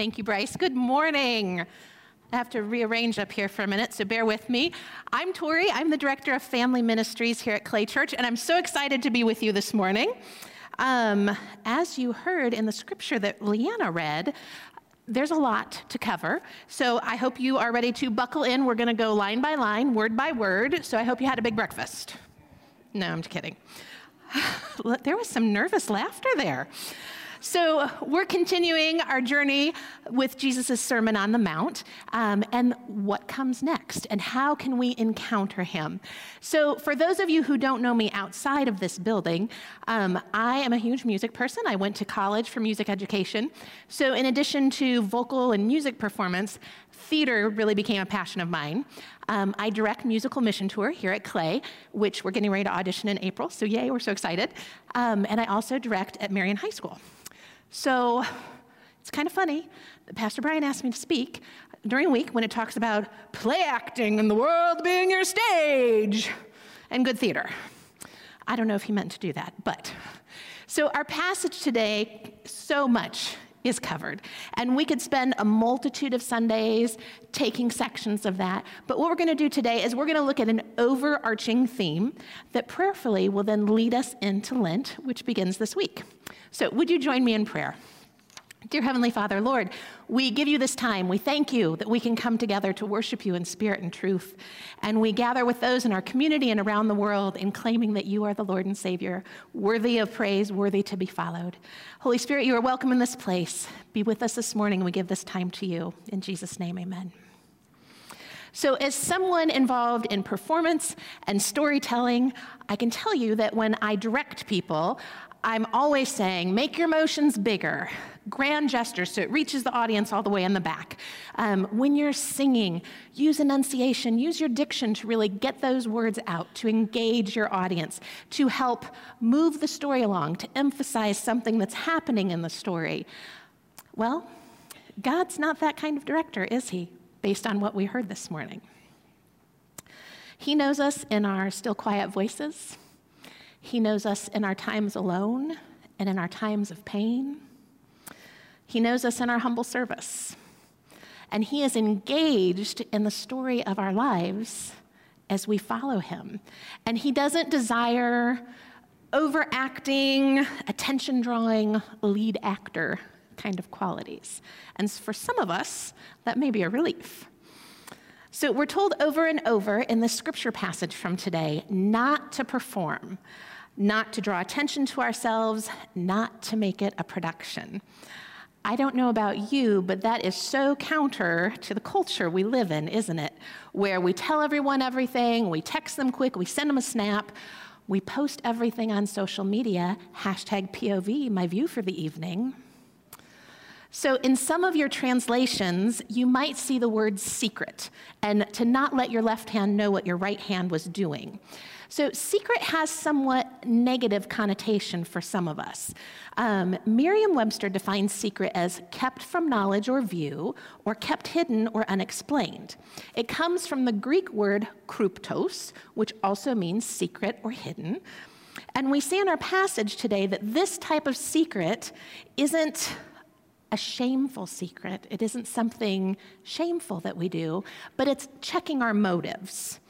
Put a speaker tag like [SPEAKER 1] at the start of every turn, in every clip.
[SPEAKER 1] Thank you, Bryce. Good morning. I have to rearrange up here for a minute, so bear with me. I'm Tori. I'm the Director of Family Ministries here at Clay Church, and I'm so excited to be with you this morning. Um, as you heard in the scripture that Leanna read, there's a lot to cover. So I hope you are ready to buckle in. We're going to go line by line, word by word. So I hope you had a big breakfast. No, I'm just kidding. there was some nervous laughter there. So, we're continuing our journey with Jesus' Sermon on the Mount um, and what comes next and how can we encounter him. So, for those of you who don't know me outside of this building, um, I am a huge music person. I went to college for music education. So, in addition to vocal and music performance, theater really became a passion of mine. Um, I direct musical mission tour here at Clay, which we're getting ready to audition in April. So, yay, we're so excited. Um, and I also direct at Marion High School. So it's kind of funny Pastor Brian asked me to speak during a week when it talks about play acting and the world being your stage and good theater. I don't know if he meant to do that, but. So, our passage today, so much is covered. And we could spend a multitude of Sundays taking sections of that. But what we're going to do today is we're going to look at an overarching theme that prayerfully will then lead us into Lent, which begins this week. So, would you join me in prayer? Dear Heavenly Father, Lord, we give you this time. We thank you that we can come together to worship you in spirit and truth. And we gather with those in our community and around the world in claiming that you are the Lord and Savior, worthy of praise, worthy to be followed. Holy Spirit, you are welcome in this place. Be with us this morning. We give this time to you. In Jesus' name, amen. So, as someone involved in performance and storytelling, I can tell you that when I direct people, I'm always saying, make your motions bigger, grand gestures so it reaches the audience all the way in the back. Um, when you're singing, use enunciation, use your diction to really get those words out, to engage your audience, to help move the story along, to emphasize something that's happening in the story. Well, God's not that kind of director, is He, based on what we heard this morning? He knows us in our still quiet voices. He knows us in our times alone and in our times of pain. He knows us in our humble service. And He is engaged in the story of our lives as we follow Him. And He doesn't desire overacting, attention drawing, lead actor kind of qualities. And for some of us, that may be a relief. So we're told over and over in the scripture passage from today not to perform, not to draw attention to ourselves, not to make it a production. I don't know about you, but that is so counter to the culture we live in, isn't it? Where we tell everyone everything, we text them quick, we send them a snap, we post everything on social media, hashtag POV, my view for the evening. So, in some of your translations, you might see the word secret and to not let your left hand know what your right hand was doing. So, secret has somewhat negative connotation for some of us. Um, Merriam Webster defines secret as kept from knowledge or view, or kept hidden or unexplained. It comes from the Greek word kryptos, which also means secret or hidden. And we see in our passage today that this type of secret isn't a shameful secret. It isn't something shameful that we do, but it's checking our motives.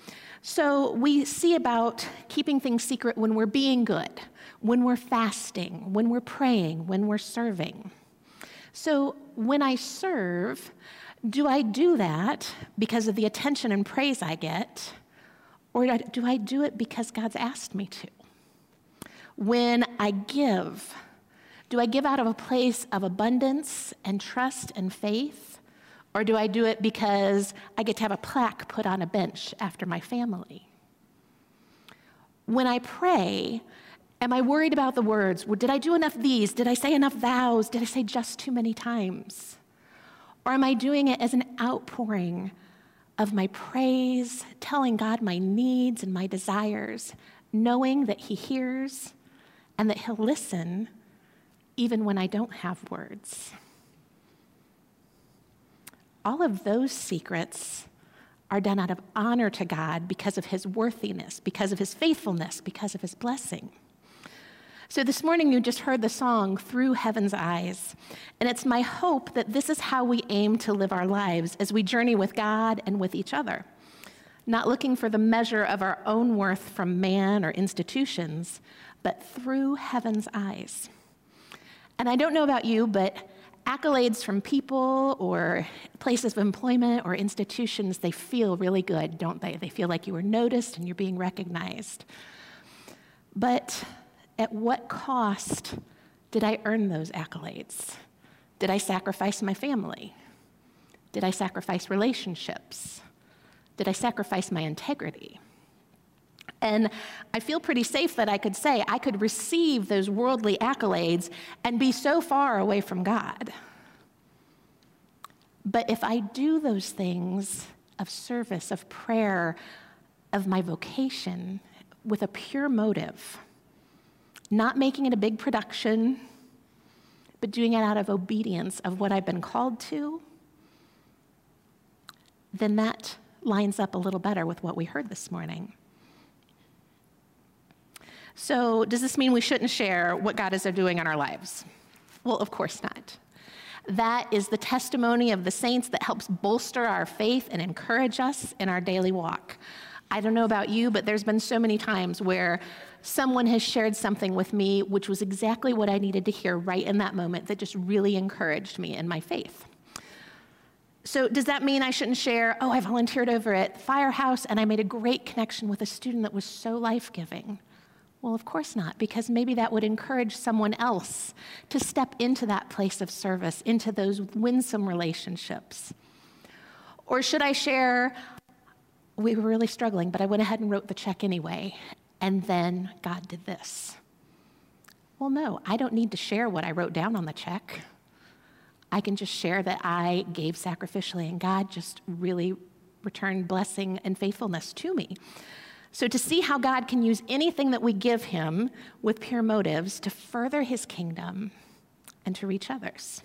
[SPEAKER 1] So we see about keeping things secret when we're being good, when we're fasting, when we're praying, when we're serving. So when I serve, do I do that because of the attention and praise I get, or do I do it because God's asked me to? When I give, do I give out of a place of abundance and trust and faith? Or do I do it because I get to have a plaque put on a bench after my family? When I pray, am I worried about the words? Did I do enough these? Did I say enough vows? Did I say just too many times? Or am I doing it as an outpouring of my praise, telling God my needs and my desires, knowing that He hears and that He'll listen even when I don't have words? All of those secrets are done out of honor to God because of his worthiness, because of his faithfulness, because of his blessing. So, this morning you just heard the song Through Heaven's Eyes. And it's my hope that this is how we aim to live our lives as we journey with God and with each other. Not looking for the measure of our own worth from man or institutions, but through heaven's eyes. And I don't know about you, but accolades from people or places of employment or institutions, they feel really good, don't they? They feel like you were noticed and you're being recognized. But at what cost did I earn those accolades? Did I sacrifice my family? Did I sacrifice relationships? Did I sacrifice my integrity? And I feel pretty safe that I could say I could receive those worldly accolades and be so far away from God. But if I do those things of service, of prayer, of my vocation with a pure motive, not making it a big production, but doing it out of obedience of what I've been called to, then that lines up a little better with what we heard this morning. So, does this mean we shouldn't share what God is doing in our lives? Well, of course not. That is the testimony of the saints that helps bolster our faith and encourage us in our daily walk. I don't know about you, but there's been so many times where someone has shared something with me which was exactly what I needed to hear right in that moment that just really encouraged me in my faith. So, does that mean I shouldn't share? Oh, I volunteered over at Firehouse and I made a great connection with a student that was so life giving. Well, of course not, because maybe that would encourage someone else to step into that place of service, into those winsome relationships. Or should I share, we were really struggling, but I went ahead and wrote the check anyway, and then God did this. Well, no, I don't need to share what I wrote down on the check. I can just share that I gave sacrificially, and God just really returned blessing and faithfulness to me. So, to see how God can use anything that we give Him with pure motives to further His kingdom and to reach others.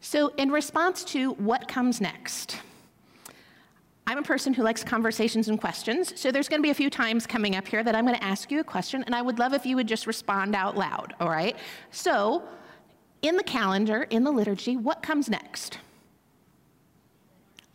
[SPEAKER 1] So, in response to what comes next, I'm a person who likes conversations and questions, so there's going to be a few times coming up here that I'm going to ask you a question, and I would love if you would just respond out loud, all right? So, in the calendar, in the liturgy, what comes next?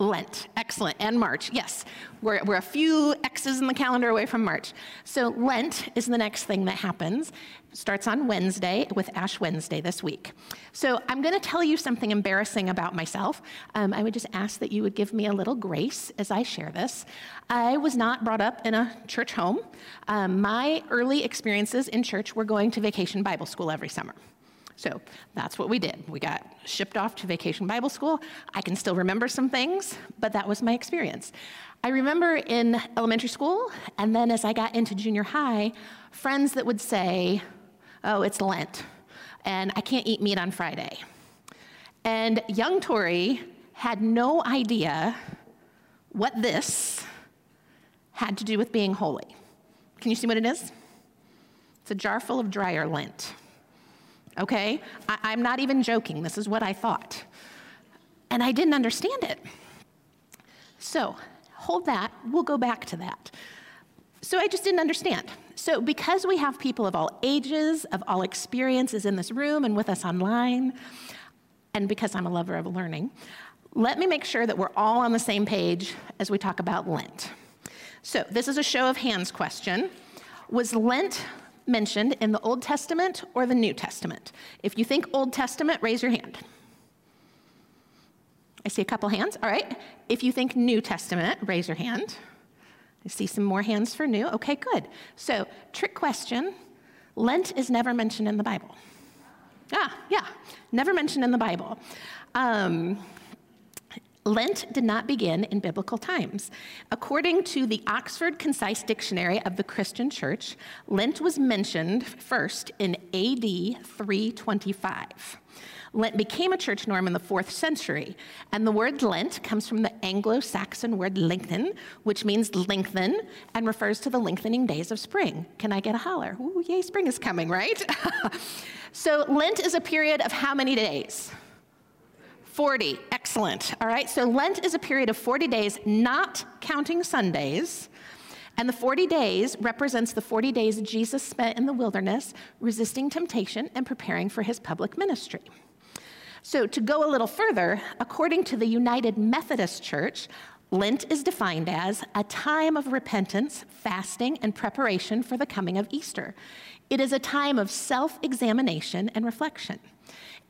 [SPEAKER 1] Lent. Excellent. And March. Yes. We're, we're a few X's in the calendar away from March. So Lent is the next thing that happens. Starts on Wednesday with Ash Wednesday this week. So I'm going to tell you something embarrassing about myself. Um, I would just ask that you would give me a little grace as I share this. I was not brought up in a church home. Um, my early experiences in church were going to vacation Bible school every summer. So that's what we did. We got shipped off to vacation Bible school. I can still remember some things, but that was my experience. I remember in elementary school, and then as I got into junior high, friends that would say, Oh, it's Lent, and I can't eat meat on Friday. And young Tori had no idea what this had to do with being holy. Can you see what it is? It's a jar full of dryer lint okay? I, am not even joking. This is what I thought. And I didn't understand it. So, hold that. We'll go back to that. So, I just didn't understand. So, because we have people of all ages, of all experiences in this room and with us online, and because I'm a lover of learning, let me make sure that we're all on the same page as we talk about Lent. So, this is a show of hands question. Was Lent mentioned in the Old Testament or the New Testament? If you think Old Testament, raise your hand. I see a couple hands. All right. If you think New Testament, raise your hand. I see some more hands for new. Okay, good. So, trick question Lent is never mentioned in the Bible. Ah, yeah, never mentioned in the Bible. Um, Lent did not begin in biblical times. According to the Oxford Concise Dictionary of the Christian Church, Lent was mentioned first in AD 325. Lent became a church norm in the fourth century, and the word Lent comes from the Anglo Saxon word lengthen, which means lengthen and refers to the lengthening days of spring. Can I get a holler? Ooh, yay, spring is coming, right? so, Lent is a period of how many days? 40, excellent. All right, so Lent is a period of 40 days, not counting Sundays. And the 40 days represents the 40 days Jesus spent in the wilderness resisting temptation and preparing for his public ministry. So, to go a little further, according to the United Methodist Church, Lent is defined as a time of repentance, fasting, and preparation for the coming of Easter. It is a time of self examination and reflection.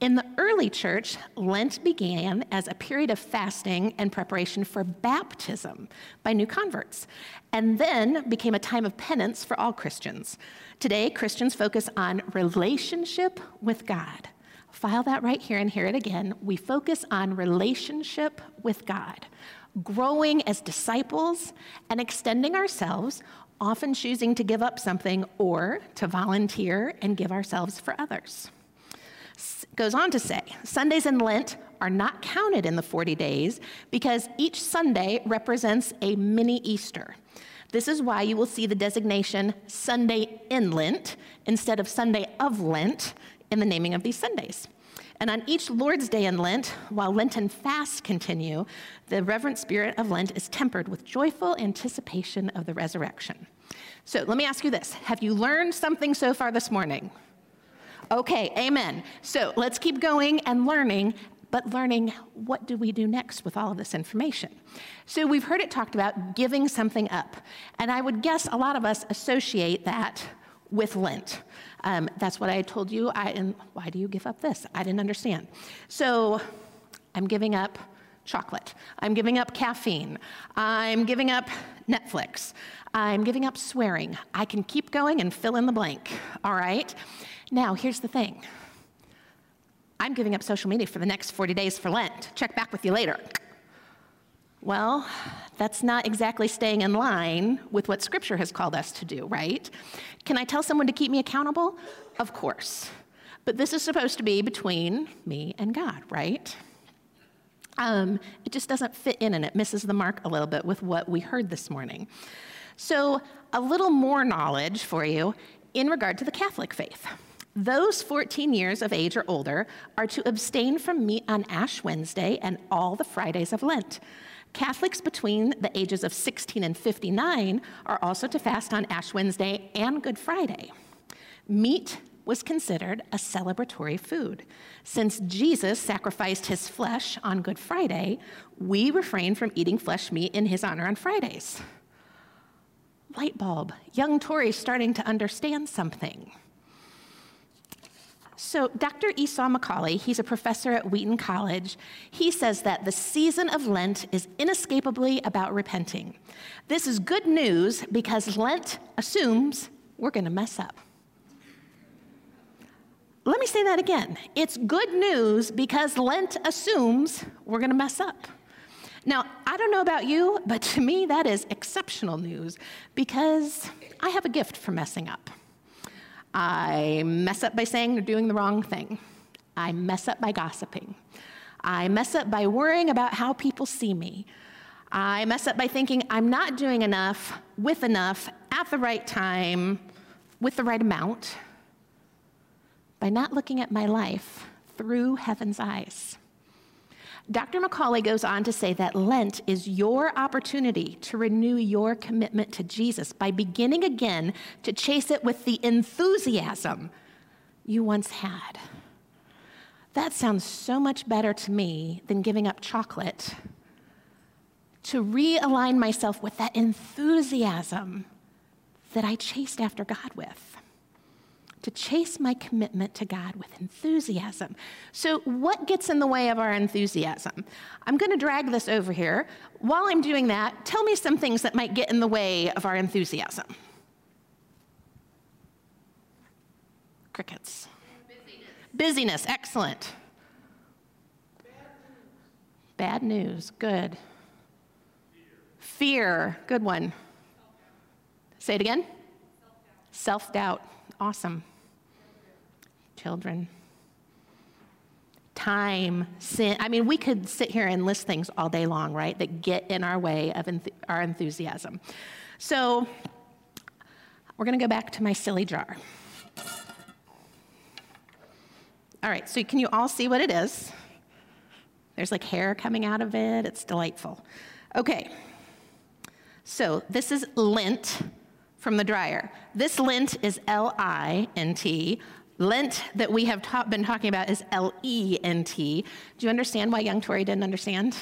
[SPEAKER 1] In the early church, Lent began as a period of fasting and preparation for baptism by new converts, and then became a time of penance for all Christians. Today, Christians focus on relationship with God. File that right here and hear it again. We focus on relationship with God, growing as disciples and extending ourselves, often choosing to give up something or to volunteer and give ourselves for others goes on to say Sundays in Lent are not counted in the 40 days because each Sunday represents a mini Easter. This is why you will see the designation Sunday in Lent instead of Sunday of Lent in the naming of these Sundays. And on each Lord's Day in Lent, while Lenten fasts continue, the reverent spirit of Lent is tempered with joyful anticipation of the resurrection. So let me ask you this Have you learned something so far this morning? Okay, amen. So let's keep going and learning, but learning what do we do next with all of this information. So we've heard it talked about giving something up. And I would guess a lot of us associate that with Lent. Um, that's what I told you. I, and why do you give up this? I didn't understand. So I'm giving up chocolate. I'm giving up caffeine. I'm giving up Netflix. I'm giving up swearing. I can keep going and fill in the blank, all right? Now, here's the thing I'm giving up social media for the next 40 days for Lent. Check back with you later. Well, that's not exactly staying in line with what Scripture has called us to do, right? Can I tell someone to keep me accountable? Of course. But this is supposed to be between me and God, right? Um, it just doesn't fit in and it misses the mark a little bit with what we heard this morning. So, a little more knowledge for you in regard to the Catholic faith. Those 14 years of age or older are to abstain from meat on Ash Wednesday and all the Fridays of Lent. Catholics between the ages of 16 and 59 are also to fast on Ash Wednesday and Good Friday. Meat was considered a celebratory food. Since Jesus sacrificed his flesh on Good Friday, we refrain from eating flesh meat in his honor on Fridays. Light bulb, young Tori starting to understand something. So, Dr. Esau McCaulley, he's a professor at Wheaton College, he says that the season of Lent is inescapably about repenting. This is good news because Lent assumes we're going to mess up. Let me say that again. It's good news because Lent assumes we're going to mess up. Now, I don't know about you, but to me, that is exceptional news because I have a gift for messing up. I mess up by saying or doing the wrong thing. I mess up by gossiping. I mess up by worrying about how people see me. I mess up by thinking I'm not doing enough, with enough, at the right time, with the right amount, by not looking at my life through heaven's eyes. Dr. McCaulley goes on to say that Lent is your opportunity to renew your commitment to Jesus by beginning again to chase it with the enthusiasm you once had. That sounds so much better to me than giving up chocolate. To realign myself with that enthusiasm that I chased after God with to chase my commitment to God with enthusiasm. So, what gets in the way of our enthusiasm? I'm going to drag this over here. While I'm doing that, tell me some things that might get in the way of our enthusiasm. Crickets. Busyness. Busyness, excellent. Bad news, good. Fear. Fear, good one. Say it again. Self doubt, awesome children. Time, sin. I mean, we could sit here and list things all day long, right, that get in our way of enth- our enthusiasm. So, we're going to go back to my silly jar. All right, so can you all see what it is? There's like hair coming out of it. It's delightful. Okay. So this is lint from the dryer. This lint is L I N T. Lent that we have ta- been talking about is L E N T. Do you understand why young Tori didn't understand?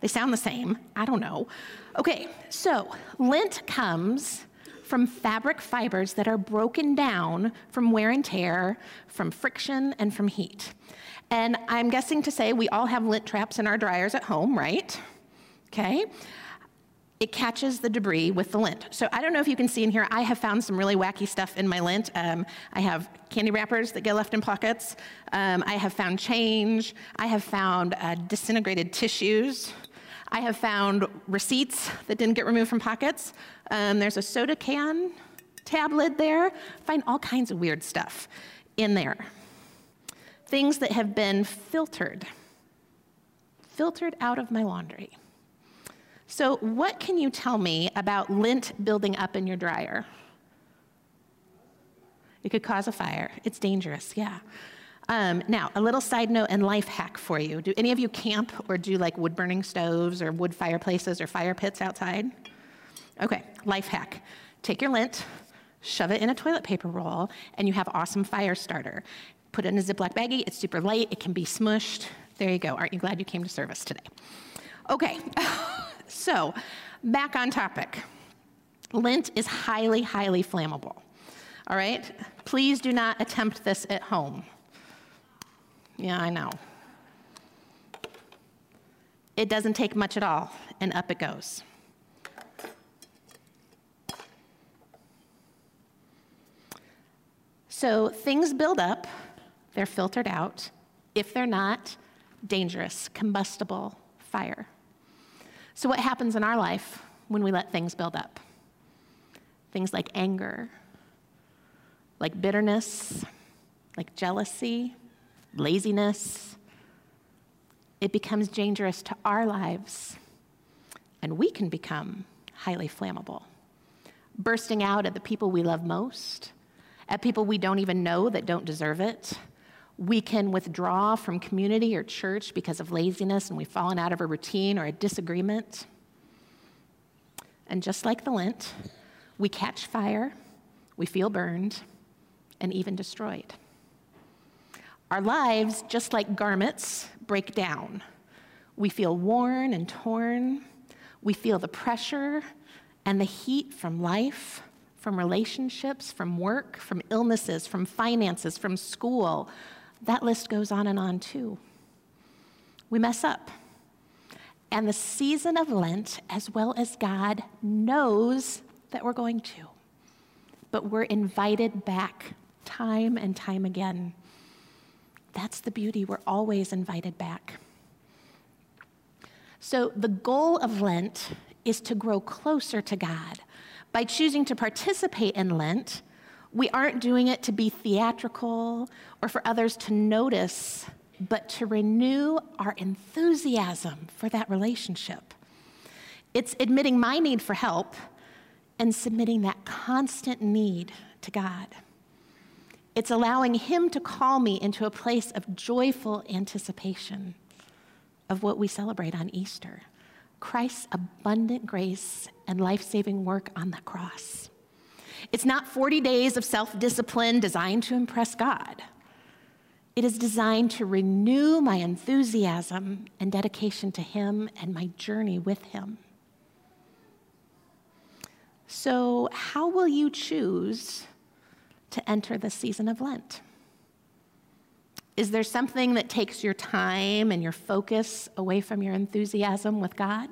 [SPEAKER 1] They sound the same. I don't know. Okay, so lint comes from fabric fibers that are broken down from wear and tear, from friction, and from heat. And I'm guessing to say we all have lint traps in our dryers at home, right? Okay. It catches the debris with the lint. So I don't know if you can see in here, I have found some really wacky stuff in my lint. Um, I have candy wrappers that get left in pockets. Um, I have found change. I have found uh, disintegrated tissues. I have found receipts that didn't get removed from pockets. Um, there's a soda can tab lid there. Find all kinds of weird stuff in there. Things that have been filtered, filtered out of my laundry. So, what can you tell me about lint building up in your dryer? It could cause a fire. It's dangerous, yeah. Um, now, a little side note and life hack for you. Do any of you camp or do like wood burning stoves or wood fireplaces or fire pits outside? Okay, life hack. Take your lint, shove it in a toilet paper roll, and you have awesome fire starter. Put it in a Ziploc baggie, it's super light, it can be smushed. There you go. Aren't you glad you came to service today? Okay, so back on topic. Lint is highly, highly flammable. All right? Please do not attempt this at home. Yeah, I know. It doesn't take much at all, and up it goes. So things build up, they're filtered out. If they're not, dangerous, combustible, fire. So, what happens in our life when we let things build up? Things like anger, like bitterness, like jealousy, laziness, it becomes dangerous to our lives, and we can become highly flammable, bursting out at the people we love most, at people we don't even know that don't deserve it. We can withdraw from community or church because of laziness and we've fallen out of a routine or a disagreement. And just like the lint, we catch fire, we feel burned, and even destroyed. Our lives, just like garments, break down. We feel worn and torn. We feel the pressure and the heat from life, from relationships, from work, from illnesses, from finances, from school. That list goes on and on too. We mess up. And the season of Lent, as well as God, knows that we're going to. But we're invited back time and time again. That's the beauty. We're always invited back. So, the goal of Lent is to grow closer to God. By choosing to participate in Lent, we aren't doing it to be theatrical or for others to notice, but to renew our enthusiasm for that relationship. It's admitting my need for help and submitting that constant need to God. It's allowing Him to call me into a place of joyful anticipation of what we celebrate on Easter Christ's abundant grace and life saving work on the cross. It's not 40 days of self discipline designed to impress God. It is designed to renew my enthusiasm and dedication to Him and my journey with Him. So, how will you choose to enter the season of Lent? Is there something that takes your time and your focus away from your enthusiasm with God?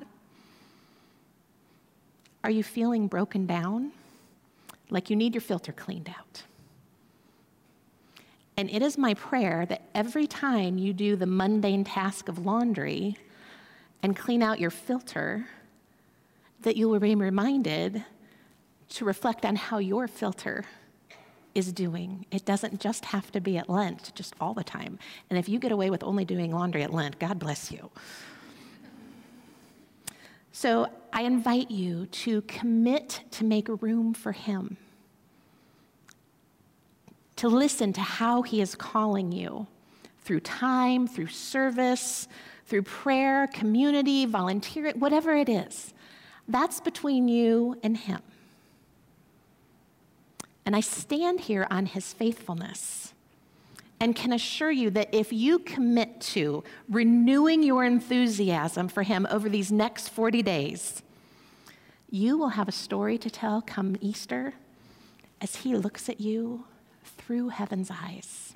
[SPEAKER 1] Are you feeling broken down? Like you need your filter cleaned out? And it is my prayer that every time you do the mundane task of laundry and clean out your filter, that you will be reminded to reflect on how your filter is doing. It doesn't just have to be at Lent, just all the time. And if you get away with only doing laundry at Lent, God bless you. So I invite you to commit to make room for Him, to listen to how He is calling you through time, through service, through prayer, community, volunteer, whatever it is. That's between you and Him. And I stand here on His faithfulness and can assure you that if you commit to renewing your enthusiasm for Him over these next 40 days, you will have a story to tell come Easter as He looks at you through heaven's eyes.